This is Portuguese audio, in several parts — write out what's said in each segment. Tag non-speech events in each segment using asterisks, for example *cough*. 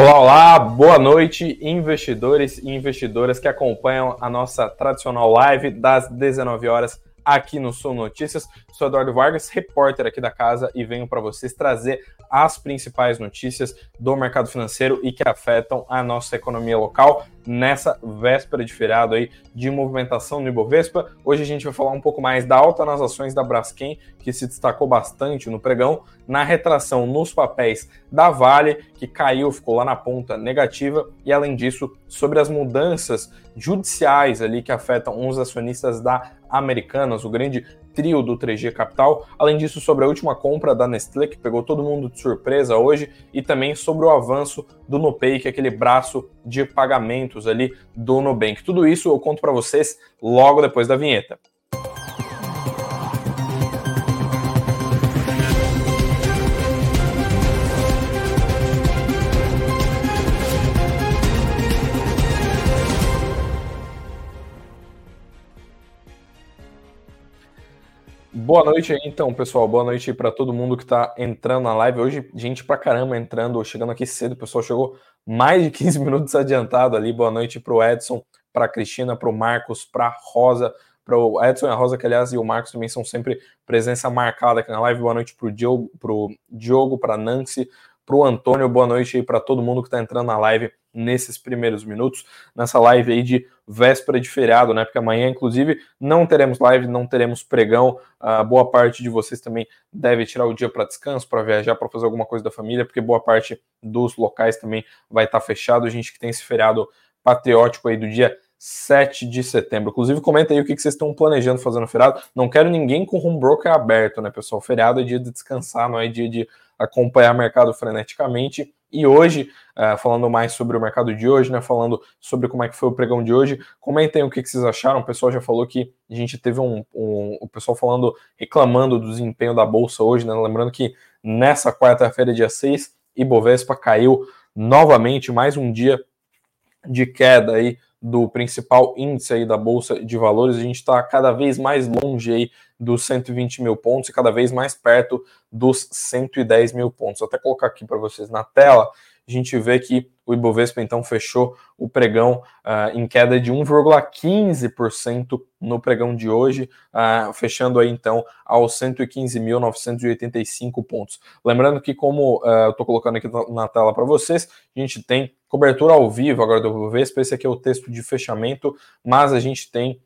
Olá, olá, boa noite, investidores e investidoras que acompanham a nossa tradicional live das 19 horas aqui no Sul Notícias. Sou Eduardo Vargas, repórter aqui da casa e venho para vocês trazer as principais notícias do mercado financeiro e que afetam a nossa economia local nessa véspera de feriado aí de movimentação no Ibovespa. Hoje a gente vai falar um pouco mais da alta nas ações da Braskem, que se destacou bastante no pregão, na retração nos papéis da Vale, que caiu, ficou lá na ponta negativa, e além disso, sobre as mudanças judiciais ali que afetam os acionistas da Americanas, o grande trio do 3G Capital. Além disso, sobre a última compra da Nestlé, que pegou todo mundo de surpresa hoje, e também sobre o avanço do Nupay, que é aquele braço de pagamentos ali do Nubank. Tudo isso eu conto para vocês logo depois da vinheta. Boa noite aí, então, pessoal. Boa noite para todo mundo que está entrando na live. Hoje, gente pra caramba entrando, chegando aqui cedo. O pessoal chegou mais de *laughs* 15 minutos adiantado ali. Boa noite para o Edson, para a Cristina, para o Marcos, para a Rosa, para o Edson e a Rosa, que aliás e o Marcos também são sempre presença marcada aqui na live. Boa noite para o Diogo, para para Nancy, para o Antônio. Boa noite aí para todo mundo que está entrando na live nesses primeiros minutos, nessa live aí de véspera de feriado, né? Porque amanhã, inclusive, não teremos live, não teremos pregão. Uh, boa parte de vocês também deve tirar o dia para descanso, para viajar, para fazer alguma coisa da família, porque boa parte dos locais também vai estar tá fechado. A gente que tem esse feriado patriótico aí do dia 7 de setembro. Inclusive, comenta aí o que vocês estão planejando fazer no feriado. Não quero ninguém com home broker aberto, né, pessoal? feriado é dia de descansar, não é dia de acompanhar o mercado freneticamente. E hoje, uh, falando mais sobre o mercado de hoje, né, falando sobre como é que foi o pregão de hoje, comentem o que, que vocês acharam. O pessoal já falou que a gente teve um, um, o pessoal falando, reclamando do desempenho da bolsa hoje, né? Lembrando que nessa quarta-feira, dia 6, Ibovespa caiu novamente, mais um dia de queda aí do principal índice aí da Bolsa de Valores, a gente está cada vez mais longe aí dos 120 mil pontos e cada vez mais perto dos 110 mil pontos. Vou até colocar aqui para vocês na tela, a gente vê que o Ibovespa então fechou o pregão uh, em queda de 1,15% no pregão de hoje, uh, fechando aí então aos 115.985 pontos. Lembrando que, como uh, eu estou colocando aqui na tela para vocês, a gente tem cobertura ao vivo agora do Ibovespa, esse aqui é o texto de fechamento, mas a gente tem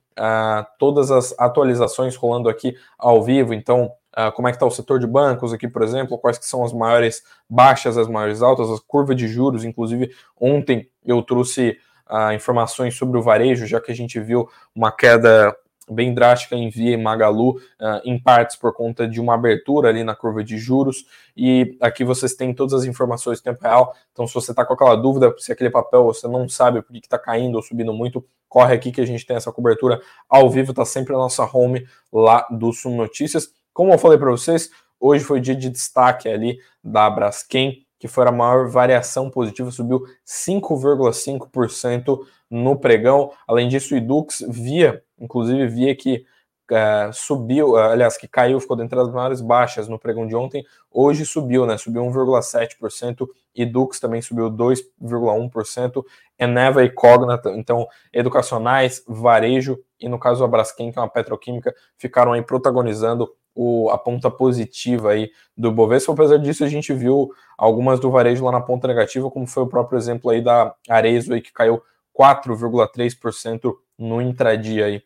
todas as atualizações rolando aqui ao vivo, então Uh, como é que está o setor de bancos aqui, por exemplo, quais que são as maiores baixas, as maiores altas, as curvas de juros, inclusive ontem eu trouxe uh, informações sobre o varejo, já que a gente viu uma queda bem drástica em Via e Magalu, uh, em partes por conta de uma abertura ali na curva de juros, e aqui vocês têm todas as informações em tempo real, então se você está com aquela dúvida, se aquele papel você não sabe por que está caindo ou subindo muito, corre aqui que a gente tem essa cobertura ao vivo, está sempre na nossa home lá do Sum Notícias, como eu falei para vocês, hoje foi dia de destaque ali da Braskem, que foi a maior variação positiva, subiu 5,5% no pregão. Além disso, o Edux via, inclusive via que uh, subiu, uh, aliás, que caiu, ficou dentre as maiores baixas no pregão de ontem, hoje subiu, né? Subiu 1,7%, Edux também subiu 2,1%, Eneva e Cognata, então educacionais, varejo e no caso a Braskem, que é uma petroquímica, ficaram aí protagonizando o, a ponta positiva aí do Bovespa. Apesar disso, a gente viu algumas do varejo lá na ponta negativa, como foi o próprio exemplo aí da Arezo aí, que caiu 4,3% no intradia aí.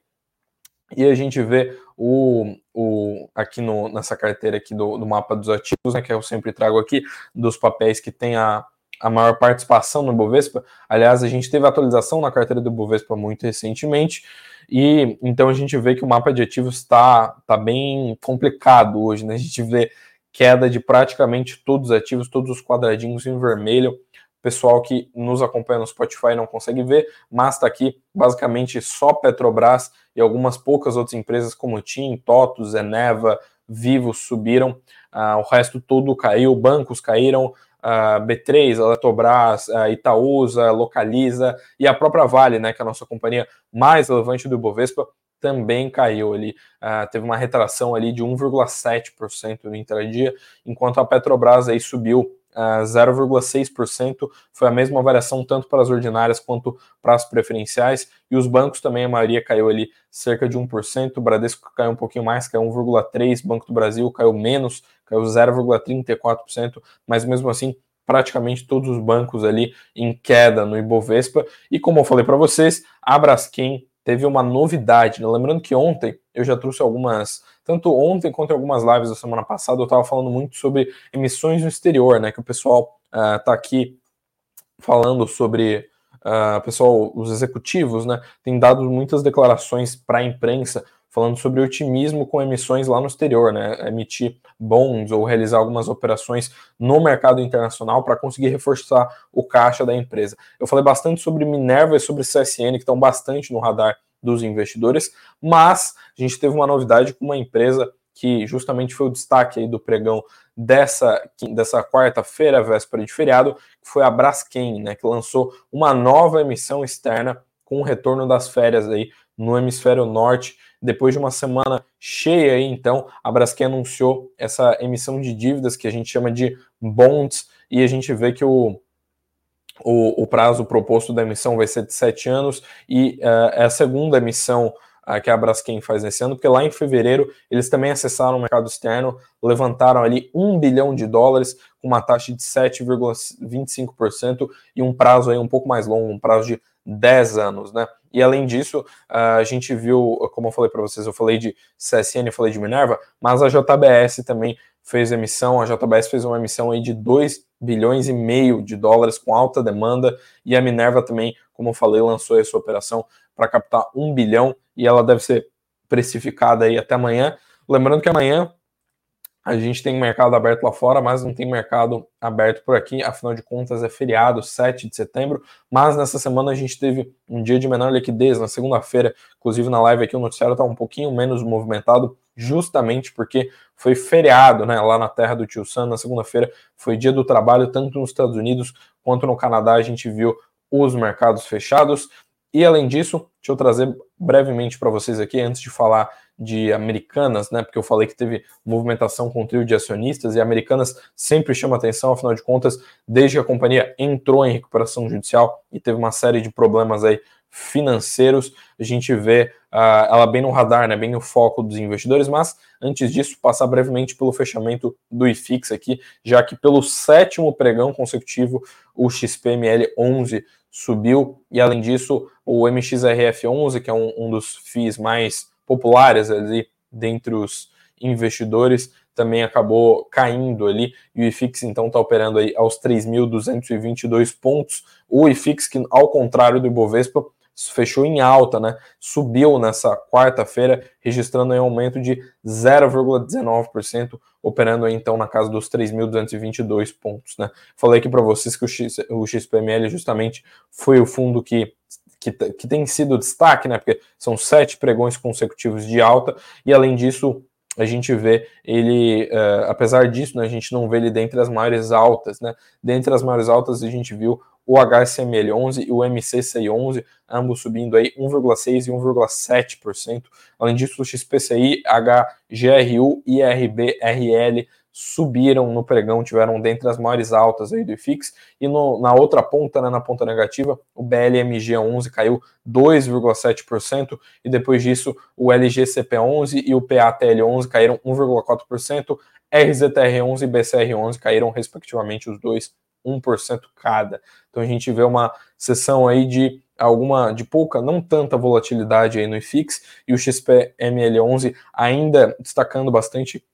E a gente vê o, o aqui no, nessa carteira aqui do, do mapa dos ativos, né, que eu sempre trago aqui, dos papéis que tem a, a maior participação no Bovespa. Aliás, a gente teve atualização na carteira do Bovespa muito recentemente, e então a gente vê que o mapa de ativos está tá bem complicado hoje, né? A gente vê queda de praticamente todos os ativos, todos os quadradinhos em vermelho. Pessoal que nos acompanha no Spotify não consegue ver, mas está aqui basicamente só Petrobras e algumas poucas outras empresas como TIM, TOTUS, Eneva, Vivo subiram, uh, o resto todo caiu, bancos caíram, a B3, a Eletrobras, a Itaúsa, Localiza e a própria Vale, né, que é a nossa companhia mais relevante do Ibovespa, também caiu ali, uh, teve uma retração ali de 1,7% no intradia, enquanto a Petrobras aí subiu uh, 0,6%. Foi a mesma variação tanto para as ordinárias quanto para as preferenciais. E os bancos também, a maioria caiu ali cerca de 1%. O Bradesco caiu um pouquinho mais, caiu 1,3%. Banco do Brasil caiu menos, caiu 0,34%. Mas mesmo assim, praticamente todos os bancos ali em queda no Ibovespa. E como eu falei para vocês, a Braskem teve uma novidade. Né? Lembrando que ontem eu já trouxe algumas, tanto ontem quanto algumas lives da semana passada, eu estava falando muito sobre emissões no exterior, né? Que o pessoal está uh, aqui falando sobre. Uh, pessoal, os executivos, né, têm dado muitas declarações para a imprensa falando sobre otimismo com emissões lá no exterior, né? Emitir bonds ou realizar algumas operações no mercado internacional para conseguir reforçar o caixa da empresa. Eu falei bastante sobre Minerva e sobre CSN, que estão bastante no radar dos investidores, mas a gente teve uma novidade com uma empresa que justamente foi o destaque aí do pregão dessa, dessa quarta-feira, véspera de feriado, que foi a Braskem, né, que lançou uma nova emissão externa com o retorno das férias aí no hemisfério norte. Depois de uma semana cheia aí, então, a Braskem anunciou essa emissão de dívidas que a gente chama de bonds, e a gente vê que o, o, o prazo proposto da emissão vai ser de sete anos, e uh, é a segunda emissão uh, que a Braskem faz nesse ano, porque lá em fevereiro eles também acessaram o mercado externo, levantaram ali um bilhão de dólares, com uma taxa de 7,25% e um prazo aí um pouco mais longo, um prazo de 10 anos, né? E além disso, a gente viu, como eu falei para vocês, eu falei de CSN, eu falei de Minerva, mas a JBS também fez emissão, a JBS fez uma emissão aí de 2 bilhões e meio de dólares com alta demanda, e a Minerva também, como eu falei, lançou essa operação para captar 1 bilhão, e ela deve ser precificada aí até amanhã. Lembrando que amanhã a gente tem mercado aberto lá fora, mas não tem mercado aberto por aqui, afinal de contas é feriado, 7 de setembro, mas nessa semana a gente teve um dia de menor liquidez, na segunda-feira, inclusive na live aqui o noticiário está um pouquinho menos movimentado, justamente porque foi feriado, né, lá na terra do tio Sam, na segunda-feira foi dia do trabalho, tanto nos Estados Unidos quanto no Canadá, a gente viu os mercados fechados, e além disso, deixa eu trazer brevemente para vocês aqui, antes de falar de Americanas, né? Porque eu falei que teve movimentação com o trio de acionistas e Americanas sempre chama atenção, afinal de contas, desde que a companhia entrou em recuperação judicial e teve uma série de problemas aí financeiros, a gente vê uh, ela bem no radar, né, bem no foco dos investidores, mas antes disso, passar brevemente pelo fechamento do IFIX aqui, já que pelo sétimo pregão consecutivo, o XPML 11 subiu, e além disso, o MXRF 11, que é um, um dos FIIs mais populares ali dentre os investidores também acabou caindo ali e o IFIX então está operando aí aos 3.222 pontos. O IFIX que ao contrário do Ibovespa fechou em alta, né? Subiu nessa quarta-feira, registrando um aumento de 0,19%, operando então na casa dos 3.222 pontos, né? Falei aqui para vocês que o, X, o XPML justamente foi o fundo que que, que tem sido destaque, né? Porque são sete pregões consecutivos de alta, e além disso, a gente vê ele, uh, apesar disso, né, a gente não vê ele dentre as maiores altas, né? Dentre as maiores altas, a gente viu o HSML11 e o MCCI11, ambos subindo aí 1,6% e 1,7%. Além disso, o XPCI, HGRU e RBRL subiram no pregão, tiveram dentre as maiores altas aí do IFIX, e no, na outra ponta, né, na ponta negativa, o BLMG11 caiu 2,7%, e depois disso o LGCP11 e o PATL11 caíram 1,4%, RZTR11 e BCR11 caíram respectivamente os dois 1% cada. Então a gente vê uma sessão aí de alguma de pouca, não tanta volatilidade aí no IFIX e o XPML11 ainda destacando bastante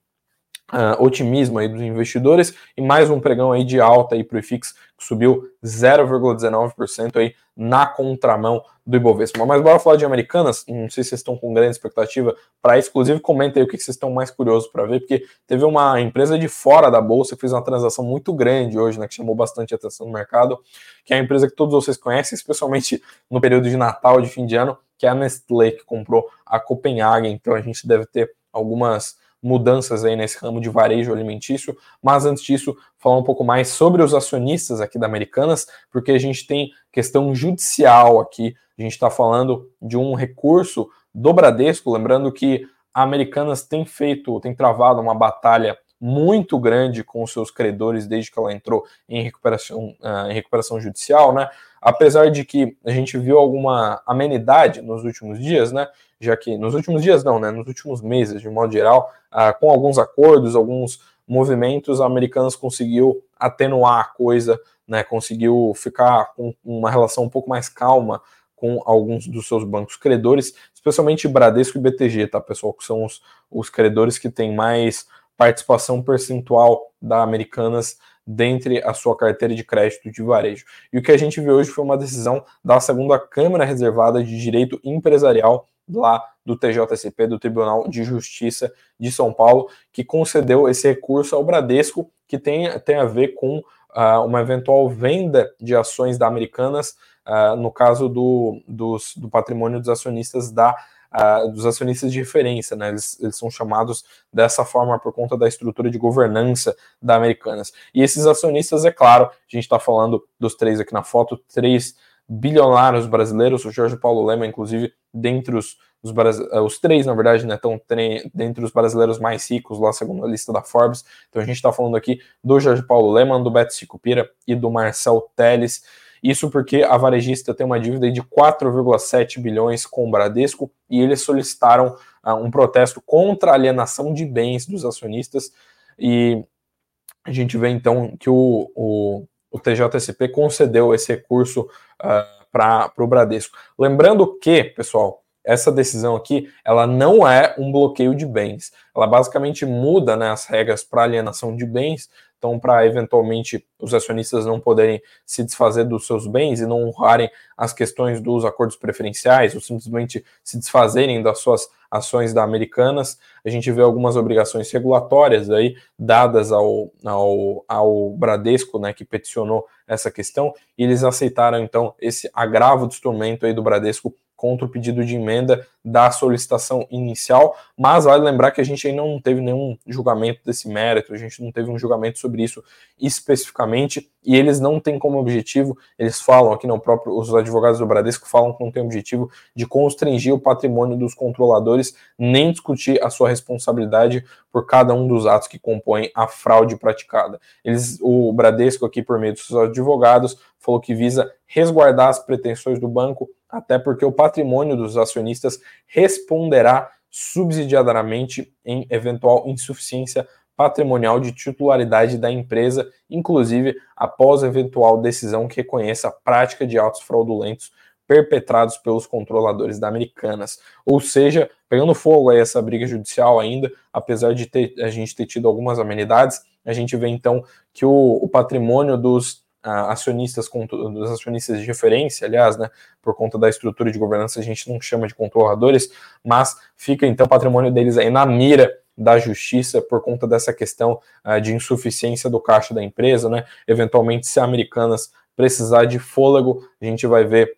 uh, otimismo aí dos investidores e mais um pregão aí de alta aí para o IFIX que subiu 0,19% aí na contramão do Ibovespa. Mas bora falar de Americanas, não sei se vocês estão com grande expectativa para isso, inclusive comenta aí o que vocês estão mais curiosos para ver, porque teve uma empresa de fora da bolsa que fez uma transação muito grande hoje, né, que chamou bastante atenção no mercado, que é a empresa que todos vocês conhecem, especialmente *laughs* no período de Natal, de fim de ano, que é a Nestlé, que comprou a Copenhagen, então a gente deve ter algumas mudanças aí nesse ramo de varejo alimentício, mas antes disso, falar um pouco mais sobre os acionistas aqui da Americanas, porque a gente tem questão judicial aqui, a gente está falando de um recurso do Bradesco, lembrando que a Americanas tem feito, tem travado uma batalha muito grande com seus credores desde que ela entrou em recuperação, uh, em recuperação judicial, né? Apesar de que a gente viu alguma amenidade nos últimos dias, né? Já que nos últimos dias não, né? Nos últimos meses, de modo geral, uh, com alguns acordos, alguns movimentos, a Americanas conseguiu atenuar a coisa, né? Conseguiu ficar com uma relação um pouco mais calma com alguns dos seus bancos credores, especialmente Bradesco e BTG, tá, pessoal? Que são os, os credores que têm mais participação percentual da Americanas dentre a sua carteira de crédito de varejo. E o que a gente viu hoje foi uma decisão da segunda Câmara Reservada de Direito Empresarial lá do TJSP, do Tribunal de Justiça de São Paulo, que concedeu esse recurso ao Bradesco, que tem, tem a ver com uh, uma eventual venda de ações da Americanas, uh, no caso do, dos, do patrimônio dos acionistas da uh, dos acionistas de referência, né? Eles, eles são chamados dessa forma por conta da estrutura de governança da Americanas. E esses acionistas, é claro, a gente está falando dos três aqui na foto, três bilionários brasileiros, o Jorge Paulo Lema, inclusive, dentre os, os, eh, os três, na verdade, né, estão dentre os brasileiros mais ricos, lá segundo a lista da Forbes. Então a gente está falando aqui do Jorge Paulo Lema, do Beto Sicupira e do Marcel Teles. Isso porque a varejista tem uma dívida de 4,7 bilhões com o Bradesco e eles solicitaram uh, um protesto contra a alienação de bens dos acionistas. E a gente vê então que o, o, o TJSP concedeu esse recurso uh, para o Bradesco. Lembrando que, pessoal, essa decisão aqui, ela não é um bloqueio de bens. Ela basicamente muda né, as regras para alienação de bens, então, para eventualmente os acionistas não poderem se desfazer dos seus bens e não honrarem as questões dos acordos preferenciais ou simplesmente se desfazerem das suas ações da Americanas, a gente vê algumas obrigações regulatórias aí dadas ao, ao, ao Bradesco, né, que peticionou essa questão, e eles aceitaram então esse agravo de instrumento aí do Bradesco contra o pedido de emenda da solicitação inicial, mas vale lembrar que a gente ainda não teve nenhum julgamento desse mérito, a gente não teve um julgamento sobre isso especificamente, e eles não têm como objetivo, eles falam aqui no próprio, os advogados do Bradesco falam que não tem objetivo de constringir o patrimônio dos controladores, nem discutir a sua responsabilidade por cada um dos atos que compõem a fraude praticada. Eles, o Bradesco aqui, por meio dos seus advogados, falou que visa resguardar as pretensões do banco, até porque o patrimônio dos acionistas responderá subsidiariamente em eventual insuficiência patrimonial de titularidade da empresa, inclusive após eventual decisão que reconheça a prática de atos fraudulentos perpetrados pelos controladores da Americanas. Ou seja, pegando fogo aí essa briga judicial ainda, apesar de ter, a gente ter tido algumas amenidades, a gente vê então que o, o patrimônio dos acionistas, dos acionistas de referência, aliás, né, por conta da estrutura de governança, a gente não chama de controladores, mas fica então o patrimônio deles aí na mira da justiça por conta dessa questão uh, de insuficiência do caixa da empresa, né? Eventualmente, se a Americanas precisar de fôlego, a gente vai ver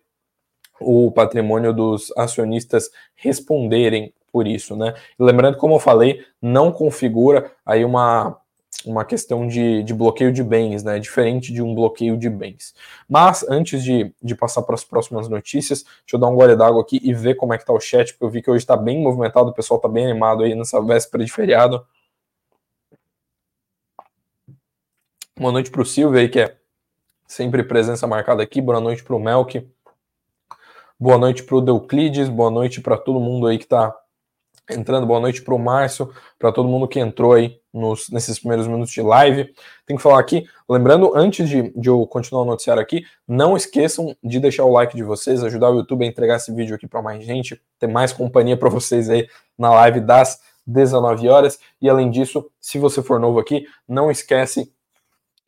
o patrimônio dos acionistas responderem por isso, né? Lembrando, como eu falei, não configura aí uma uma questão de, de bloqueio de bens, né? Diferente de um bloqueio de bens. Mas antes de, de passar para as próximas notícias, deixa eu dar um gole d'água aqui e ver como é que tá o chat, porque eu vi que hoje está bem movimentado, o pessoal está bem animado aí nessa véspera de feriado. Boa noite para o Silvio aí, que é sempre presença marcada aqui. Boa noite para o Melk. Boa noite para o Deuclides. Boa noite para todo mundo aí que está entrando. Boa noite para o Márcio, para todo mundo que entrou aí nos, nesses primeiros minutos de live. Tem que falar aqui, lembrando, antes de, de eu continuar o noticiário aqui, não esqueçam de deixar o like de vocês, ajudar o YouTube a entregar esse vídeo aqui para mais gente, ter mais companhia para vocês aí na live das 19 horas. E além disso, se você for novo aqui, não esquece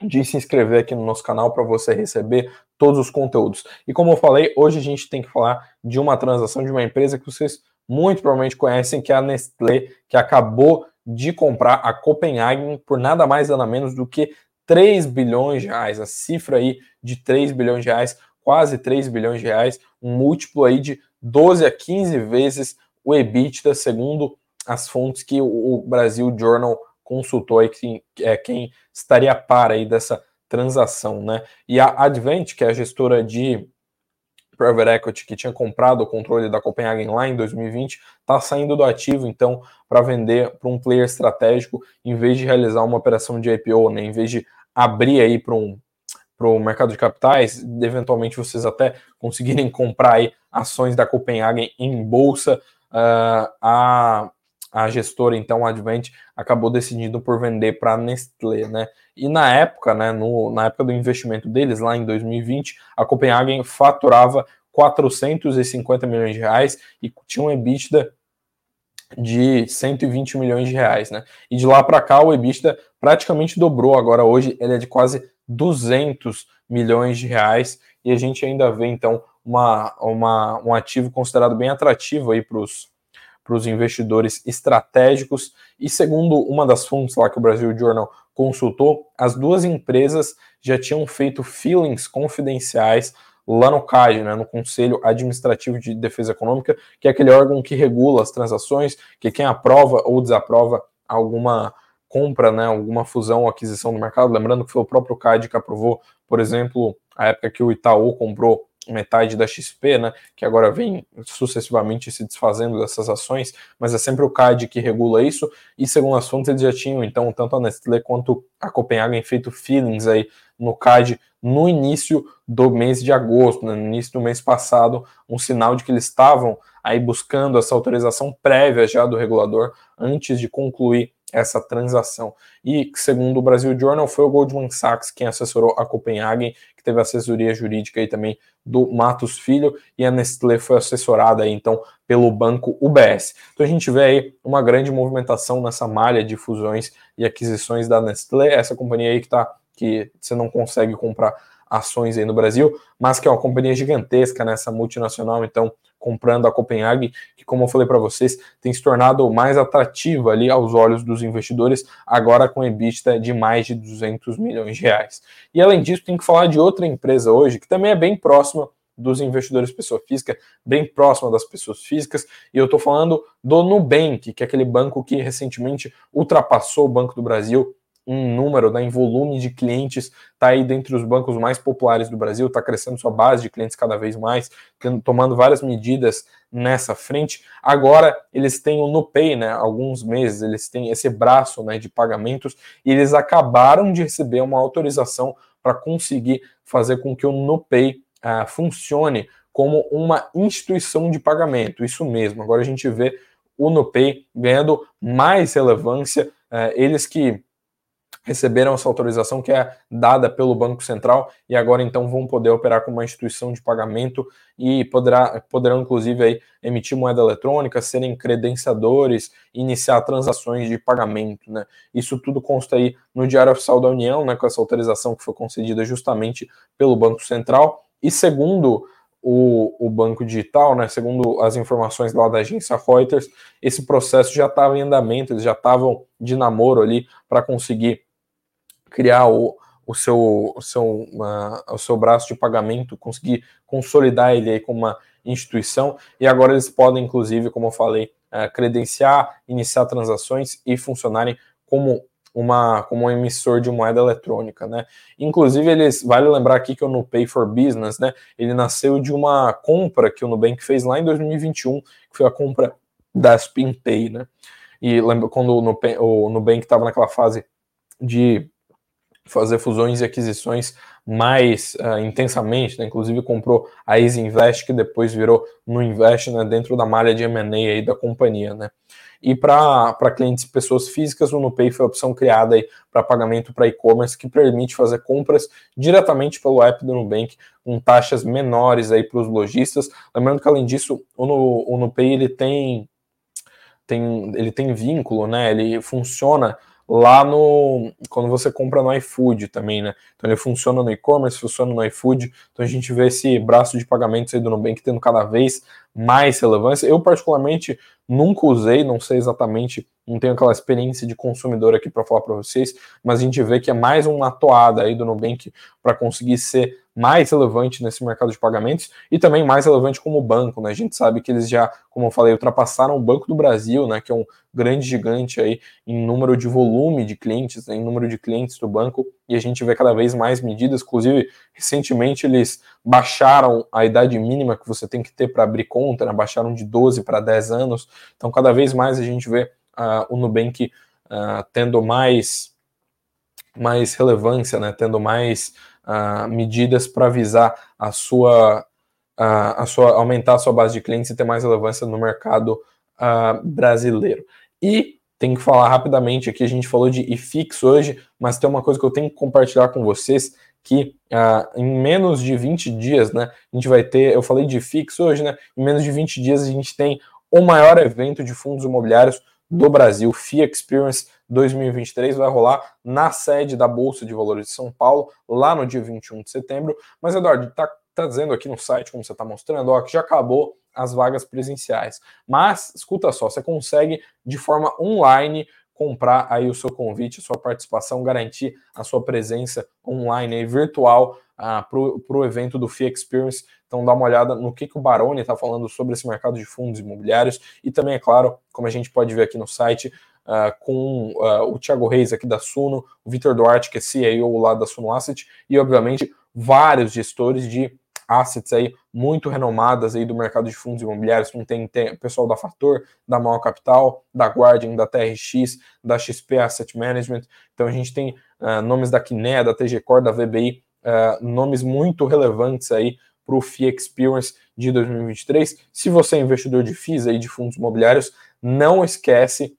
de se inscrever aqui no nosso canal para você receber todos os conteúdos. E como eu falei, hoje a gente tem que falar de uma transação de uma empresa que vocês muito provavelmente conhecem, que é a Nestlé, que acabou de comprar a Copenhagen por nada mais nada menos do que 3 bilhões de reais. A cifra aí de 3 bilhões de reais, quase 3 bilhões de reais, um múltiplo aí de 12 a 15 vezes o EBITDA, segundo as fontes que o Brasil Journal consultou aí, que é quem estaria par aí dessa transação, né? E a Advent, que é a gestora de private equity que tinha comprado o controle da Copenhagen lá em 2020 está saindo do ativo, então, para vender para um player estratégico, em vez de realizar uma operação de IPO, né, em vez de abrir aí para um para o mercado de capitais, eventualmente vocês até conseguirem comprar aí ações da Copenhagen em bolsa, uh, a, a gestora, então, Advent, acabou decidindo por vender para a Nestlé, né? E na época, né, no, na época do investimento deles, lá em 2020, a Copenhagen faturava 450 milhões de reais e tinha um EBITDA de 120 milhões de reais, né? E de lá para cá o EBITDA praticamente dobrou. Agora hoje ele é de quase 200 milhões de reais e a gente ainda vê então uma, uma um ativo considerado bem atrativo aí para os investidores estratégicos. E segundo uma das fontes lá que o Brasil Journal consultou, as duas empresas já tinham feito feelings confidenciais lá no CAD, né, no Conselho Administrativo de Defesa Econômica, que é aquele órgão que regula as transações, que quem aprova ou desaprova alguma compra, né, alguma fusão ou aquisição do mercado. Lembrando que foi o próprio CAD que aprovou, por exemplo, a época que o Itaú comprou metade da XP, né, que agora vem sucessivamente se desfazendo dessas ações, mas é sempre o CAD que regula isso, e segundo as fontes eles já tinham, então, tanto a Nestlé quanto a Copenhagen feito feelings aí no CAD no início do mês de agosto, né, no início do mês passado, um sinal de que eles estavam aí buscando essa autorização prévia já do regulador antes de concluir essa transação. E, segundo o Brasil Journal, foi o Goldman Sachs quem assessorou a Copenhagen, que teve assessoria jurídica aí também do Matos Filho, e a Nestlé foi assessorada aí, então, pelo banco UBS. Então a gente vê aí uma grande movimentação nessa malha de fusões e aquisições da Nestlé, essa companhia aí que tá que você não consegue comprar ações aí no Brasil, mas que é uma companhia gigantesca nessa multinacional, então comprando a Copenhague, que como eu falei para vocês, tem se tornado mais atrativa ali aos olhos dos investidores, agora com EBITDA de mais de 200 milhões de reais. E além disso, tem que falar de outra empresa hoje, que também é bem próxima dos investidores pessoa física, bem próxima das pessoas físicas, e eu estou falando do Nubank, que é aquele banco que recentemente ultrapassou o Banco do Brasil em número, né, em volume de clientes, está aí dentre os bancos mais populares do Brasil, está crescendo sua base de clientes cada vez mais, tomando várias medidas nessa frente. Agora eles têm o NuPay, né, alguns meses, eles têm esse braço né, de pagamentos e eles acabaram de receber uma autorização para conseguir fazer com que o NuPay uh, funcione como uma instituição de pagamento. Isso mesmo, agora a gente vê o NuPay ganhando mais relevância, uh, eles que receberam essa autorização que é dada pelo Banco Central e agora então vão poder operar como uma instituição de pagamento e poderá, poderão inclusive aí, emitir moeda eletrônica, serem credenciadores, iniciar transações de pagamento, né? Isso tudo consta aí no Diário Oficial da União, né, com essa autorização que foi concedida justamente pelo Banco Central. E segundo o, o, banco digital, né, segundo as informações lá da agência Reuters, esse processo já estava em andamento, eles já estavam de namoro ali para conseguir criar o, o seu, o, seu, uma, o seu braço de pagamento, conseguir consolidar ele aí como uma instituição, e agora eles podem, inclusive, como eu falei, uh, credenciar, iniciar transações e funcionarem como uma como um emissor de moeda eletrônica, né? Inclusive eles vale lembrar aqui que o Nupay for Business, né? Ele nasceu de uma compra que o Nubank fez lá em 2021, que foi a compra da SpinPay, né? E lembra quando o Nubank estava naquela fase de fazer fusões e aquisições mais uh, intensamente, né? inclusive comprou a Invest, que depois virou no Invest né? dentro da malha de M&A da companhia. Né? E para clientes pessoas físicas, o NuPay foi a opção criada para pagamento para e-commerce, que permite fazer compras diretamente pelo app do Nubank, com taxas menores para os lojistas. Lembrando que, além disso, o, no, o NuPay ele tem, tem, ele tem vínculo, né? ele funciona lá no quando você compra no iFood também, né? Então ele funciona no e-commerce, funciona no iFood. Então a gente vê esse braço de pagamentos aí do Nubank tendo cada vez mais relevância. Eu particularmente nunca usei, não sei exatamente, não tenho aquela experiência de consumidor aqui para falar para vocês, mas a gente vê que é mais uma toada aí do Nubank para conseguir ser mais relevante nesse mercado de pagamentos e também mais relevante como banco, né? A gente sabe que eles já, como eu falei, ultrapassaram o Banco do Brasil, né? Que é um grande gigante aí em número de volume de clientes, né, em número de clientes do banco, e a gente vê cada vez mais medidas, inclusive recentemente eles baixaram a idade mínima que você tem que ter para abrir conta, né? baixaram de 12 para 10 anos, então cada vez mais a gente vê uh, o Nubank uh, tendo mais, mais relevância, né? tendo mais uh, medidas para visar a sua, a sua aumentar a sua base de clientes e ter mais relevância no mercado brasileiro. E tem que falar rapidamente aqui, a gente falou de IFIX hoje, mas tem uma coisa que eu tenho que compartilhar com vocês, que uh, em menos de 20 dias, né, a gente vai ter, eu falei de IFIX hoje, né, em menos de 20 dias a gente tem o maior evento de fundos imobiliários do Brasil, FIA Experience 2023, vai rolar na sede da Bolsa de Valores de São Paulo, lá no dia 21 de setembro. Mas, Eduardo, tá, tá dizendo aqui no site, como você está mostrando, ó, que já acabou as vagas presenciais. Mas, escuta só, você consegue de forma online comprar aí o seu convite, a sua participação, garantir a sua presença online e virtual uh, para o evento do FIA Experience. Então dá uma olhada no que, que o Baroni está falando sobre esse mercado de fundos imobiliários e também, é claro, como a gente pode ver aqui no site, uh, com uh, o Thiago Reis aqui da Suno, o Vitor Duarte, que é CEO lá da Suno Asset, e obviamente vários gestores de assets aí muito renomadas aí do mercado de fundos imobiliários, como tem, tem pessoal da Fator, da Maior Capital, da Guardian, da TRX, da XP Asset Management. Então a gente tem uh, nomes da Kinea, da TG Core, da VBI, uh, nomes muito relevantes aí para o FII Experience de 2023. Se você é investidor de FIIs aí de fundos imobiliários, não esquece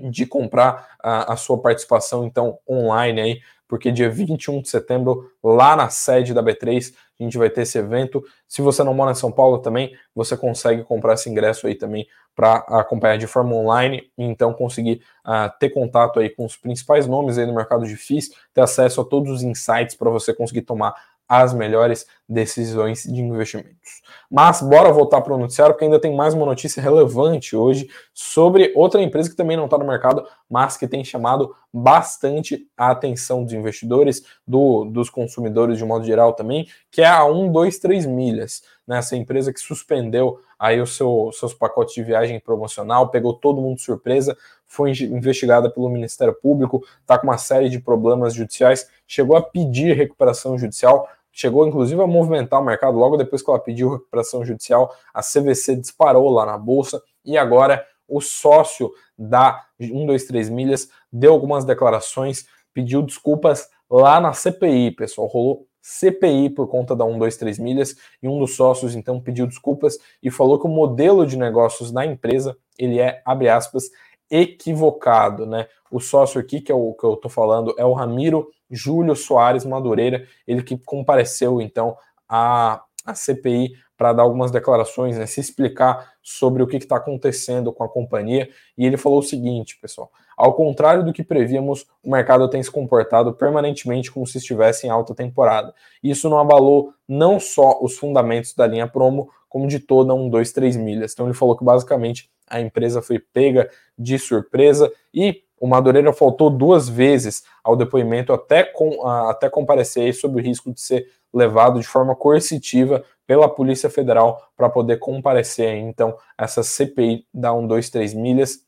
de comprar a, a sua participação então online aí porque dia 21 de setembro, lá na sede da B3, a gente vai ter esse evento. Se você não mora em São Paulo também, você consegue comprar esse ingresso aí também para acompanhar de forma online e então conseguir uh, ter contato aí com os principais nomes aí no mercado de FIIs, ter acesso a todos os insights para você conseguir tomar as melhores decisões de investimentos. Mas bora voltar para o noticiário, porque ainda tem mais uma notícia relevante hoje sobre outra empresa que também não está no mercado, mas que tem chamado bastante a atenção dos investidores, do, dos consumidores de modo geral também, que é a 123 Milhas, né? essa empresa que suspendeu aí o seu, seus pacotes de viagem promocional, pegou todo mundo de surpresa, foi investigada pelo Ministério Público, está com uma série de problemas judiciais, chegou a pedir recuperação judicial, chegou inclusive a movimentar o mercado logo depois que ela pediu recuperação judicial, a CVC disparou lá na bolsa e agora o sócio da 123 milhas deu algumas declarações, pediu desculpas lá na CPI, pessoal, rolou CPI por conta da 123 milhas e um dos sócios então pediu desculpas e falou que o modelo de negócios da empresa, ele é, abre aspas, equivocado, né? O sócio aqui que é o que eu tô falando é o Ramiro Júlio Soares Madureira, ele que compareceu então à, à CPI para dar algumas declarações, né, se explicar sobre o que está acontecendo com a companhia. E ele falou o seguinte, pessoal: ao contrário do que prevíamos, o mercado tem se comportado permanentemente como se estivesse em alta temporada. Isso não abalou não só os fundamentos da linha promo, como de toda um, dois, três milhas. Então ele falou que basicamente a empresa foi pega de surpresa e o Madureira faltou duas vezes ao depoimento até, com, até comparecer sob o risco de ser levado de forma coercitiva pela Polícia Federal para poder comparecer então essa CPI da 123 milhas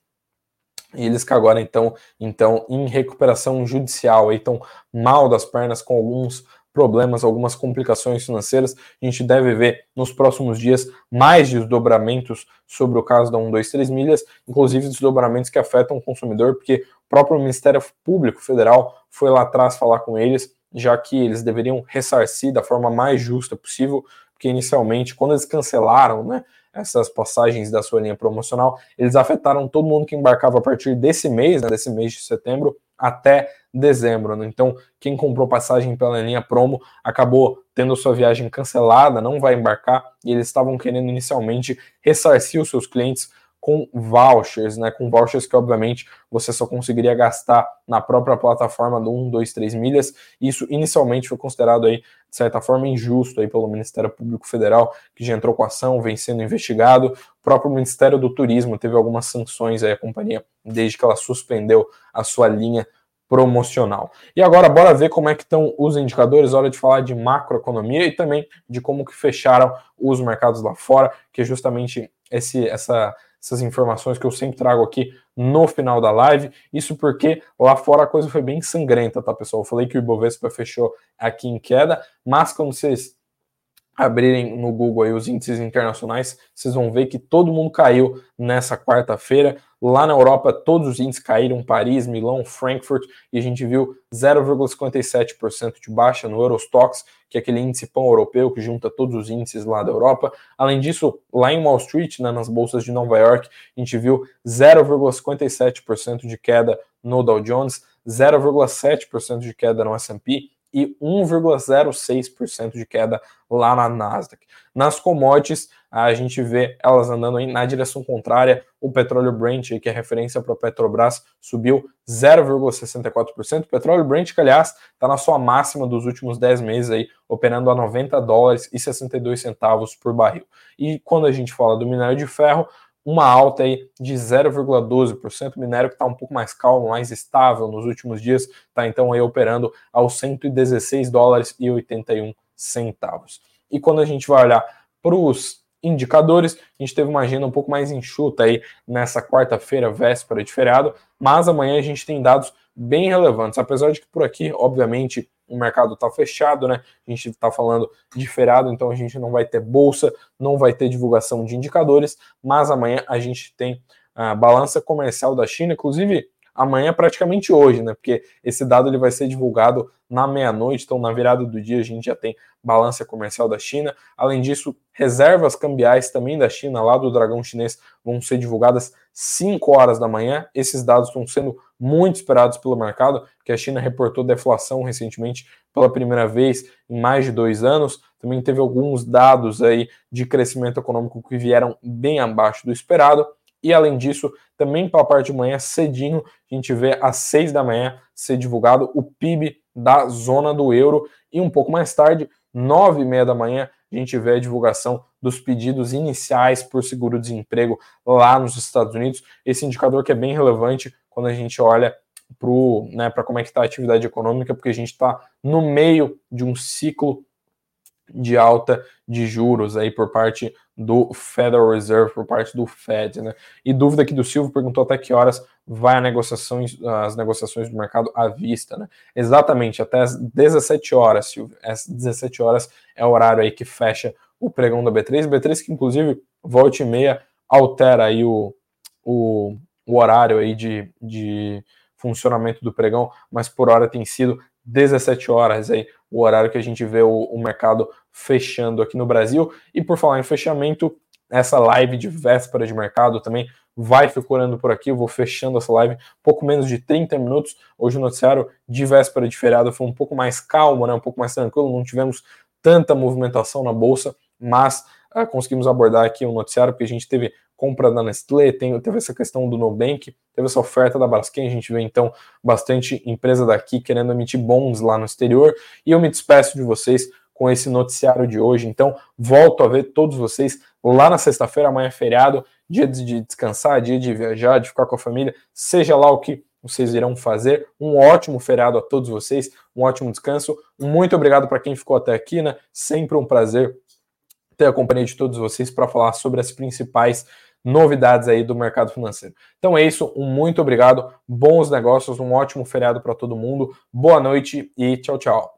e eles que agora então, então em recuperação judicial, estão mal das pernas com alguns problemas, algumas complicações financeiras. A gente deve ver nos próximos dias mais desdobramentos sobre o caso da 123 milhas, inclusive desdobramentos que afetam o consumidor, porque o próprio Ministério Público Federal foi lá atrás falar com eles, já que eles deveriam ressarcir da forma mais justa possível, porque inicialmente, quando eles cancelaram, né, essas passagens da sua linha promocional, eles afetaram todo mundo que embarcava a partir desse mês, né, desse mês de setembro, até dezembro. Né? Então, quem comprou passagem pela linha promo acabou tendo sua viagem cancelada, não vai embarcar, e eles estavam querendo inicialmente ressarcir os seus clientes com vouchers, né? Com vouchers que, obviamente, você só conseguiria gastar na própria plataforma do 1, 2, 3 milhas. Isso inicialmente foi considerado aí, de certa forma, injusto aí pelo Ministério Público Federal, que já entrou com ação, vem sendo investigado. O próprio Ministério do Turismo teve algumas sanções aí à companhia, desde que ela suspendeu a sua linha promocional. E agora bora ver como é que estão os indicadores, hora de falar de macroeconomia e também de como que fecharam os mercados lá fora, que é justamente esse essa essas informações que eu sempre trago aqui no final da live. Isso porque lá fora a coisa foi bem sangrenta, tá, pessoal? Eu falei que o Ibovespa fechou aqui em queda, mas quando vocês abrirem no Google aí os índices internacionais, vocês vão ver que todo mundo caiu nessa quarta-feira. Lá na Europa, todos os índices caíram: Paris, Milão, Frankfurt, e a gente viu 0,57% de baixa no Eurostox, que é aquele índice pão europeu que junta todos os índices lá da Europa. Além disso, lá em Wall Street, né, nas bolsas de Nova York, a gente viu 0,57% de queda no Dow Jones, 0,7% de queda no S&P e 1,06% de queda lá na Nasdaq. Nas commodities, a gente vê elas andando na direção contrária. O petróleo Brent, que é referência para o Petrobras, subiu 0,64%. O petróleo Brent, que aliás está na sua máxima dos últimos 10 meses, aí, operando a 90 dólares e 62 centavos por barril. E quando a gente fala do minério de ferro, uma alta aí de 0,12%, minério que está um pouco mais calmo, mais estável nos últimos dias, está então aí operando aos 116 dólares e 81 centavos. E quando a gente vai olhar para os indicadores, a gente teve uma agenda um pouco mais enxuta aí nessa quarta-feira, véspera de feriado, mas amanhã a gente tem dados bem relevantes, apesar de que por aqui, obviamente, o mercado está fechado, né? A gente está falando de feriado, então a gente não vai ter bolsa, não vai ter divulgação de indicadores, mas amanhã a gente tem a balança comercial da China, inclusive amanhã praticamente hoje, né? Porque esse dado ele vai ser divulgado na meia-noite, então na virada do dia a gente já tem balança comercial da China. Além disso, reservas cambiais também da China, lá do dragão chinês, vão ser divulgadas 5 horas da manhã. Esses dados estão sendo muito esperados pelo mercado, que a China reportou deflação recentemente pela primeira vez em mais de dois anos. Também teve alguns dados aí de crescimento econômico que vieram bem abaixo do esperado. E além disso, também para a parte de manhã, cedinho, a gente vê às seis da manhã ser divulgado o PIB da zona do euro. E um pouco mais tarde, nove e meia da manhã, a gente vê a divulgação dos pedidos iniciais por seguro-desemprego lá nos Estados Unidos. Esse indicador que é bem relevante quando a gente olha para né, como é que está a atividade econômica, porque a gente está no meio de um ciclo de alta de juros aí por parte do Federal Reserve, por parte do Fed, né? E dúvida aqui do Silvio perguntou até que horas vai a negociações, as negociações do mercado à vista, né? Exatamente, até as 17 horas, Silvio. Às 17 horas é o horário aí que fecha o pregão da B3. B3 que inclusive volta e meia altera aí o, o, o horário aí de, de funcionamento do pregão, mas por hora tem sido 17 horas aí, o horário que a gente vê o, o, mercado fechando aqui no Brasil. E por falar em fechamento, essa live de véspera de mercado também vai figurando por aqui. Eu vou fechando essa live pouco menos de 30 minutos. Hoje o noticiário de véspera de feriado foi um pouco mais calmo, né? um pouco mais tranquilo, não tivemos tanta movimentação na bolsa, mas ah, conseguimos abordar aqui o noticiário porque a gente teve compra da Nestlé, tem, teve essa questão do Nubank, teve essa oferta da Braskem, a gente vê então bastante empresa daqui querendo emitir bons lá no exterior, e eu me despeço de vocês com esse noticiário de hoje, então volto a ver todos vocês lá na sexta-feira, amanhã é feriado, dia de descansar, dia de viajar, de ficar com a família, seja lá o que vocês irão fazer. Um ótimo feriado a todos vocês, um ótimo descanso. Muito obrigado para quem ficou até aqui, né? Sempre um prazer ter a companhia de todos vocês para falar sobre as principais novidades aí do mercado financeiro. Então é isso, um muito obrigado, bons negócios, um ótimo feriado para todo mundo, boa noite e tchau, tchau.